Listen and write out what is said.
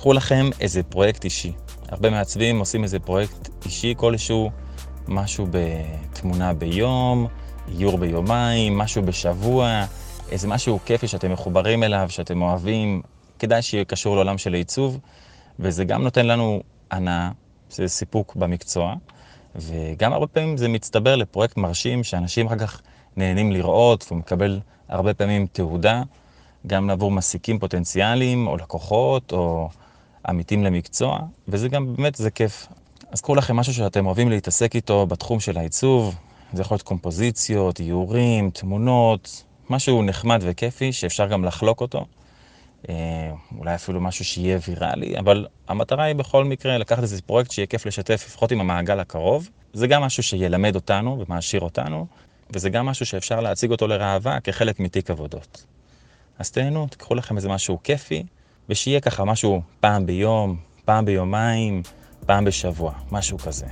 קחו לכם איזה פרויקט אישי. הרבה מעצבים עושים איזה פרויקט אישי כלשהו, משהו בתמונה ביום, איור ביומיים, משהו בשבוע, איזה משהו כיפי שאתם מחוברים אליו, שאתם אוהבים, כדאי שיהיה קשור לעולם של עיצוב, וזה גם נותן לנו הנאה, זה סיפוק במקצוע, וגם הרבה פעמים זה מצטבר לפרויקט מרשים שאנשים אחר כך נהנים לראות, והוא מקבל הרבה פעמים תעודה, גם עבור מעסיקים פוטנציאליים, או לקוחות, או עמיתים למקצוע, וזה גם באמת, זה כיף. אז קחו לכם משהו שאתם אוהבים להתעסק איתו בתחום של העיצוב, זה יכול להיות קומפוזיציות, איורים, תמונות, משהו נחמד וכיפי שאפשר גם לחלוק אותו. אה, אולי אפילו משהו שיהיה ויראלי, אבל המטרה היא בכל מקרה לקחת איזה פרויקט שיהיה כיף לשתף, לפחות עם המעגל הקרוב. זה גם משהו שילמד אותנו ומעשיר אותנו, וזה גם משהו שאפשר להציג אותו לראווה כחלק מתיק עבודות. אז תהנו, תקחו לכם איזה משהו כיפי, ושיהיה ככה משהו פעם ביום, פעם ביומיים, פעם בשבוע, משהו כזה.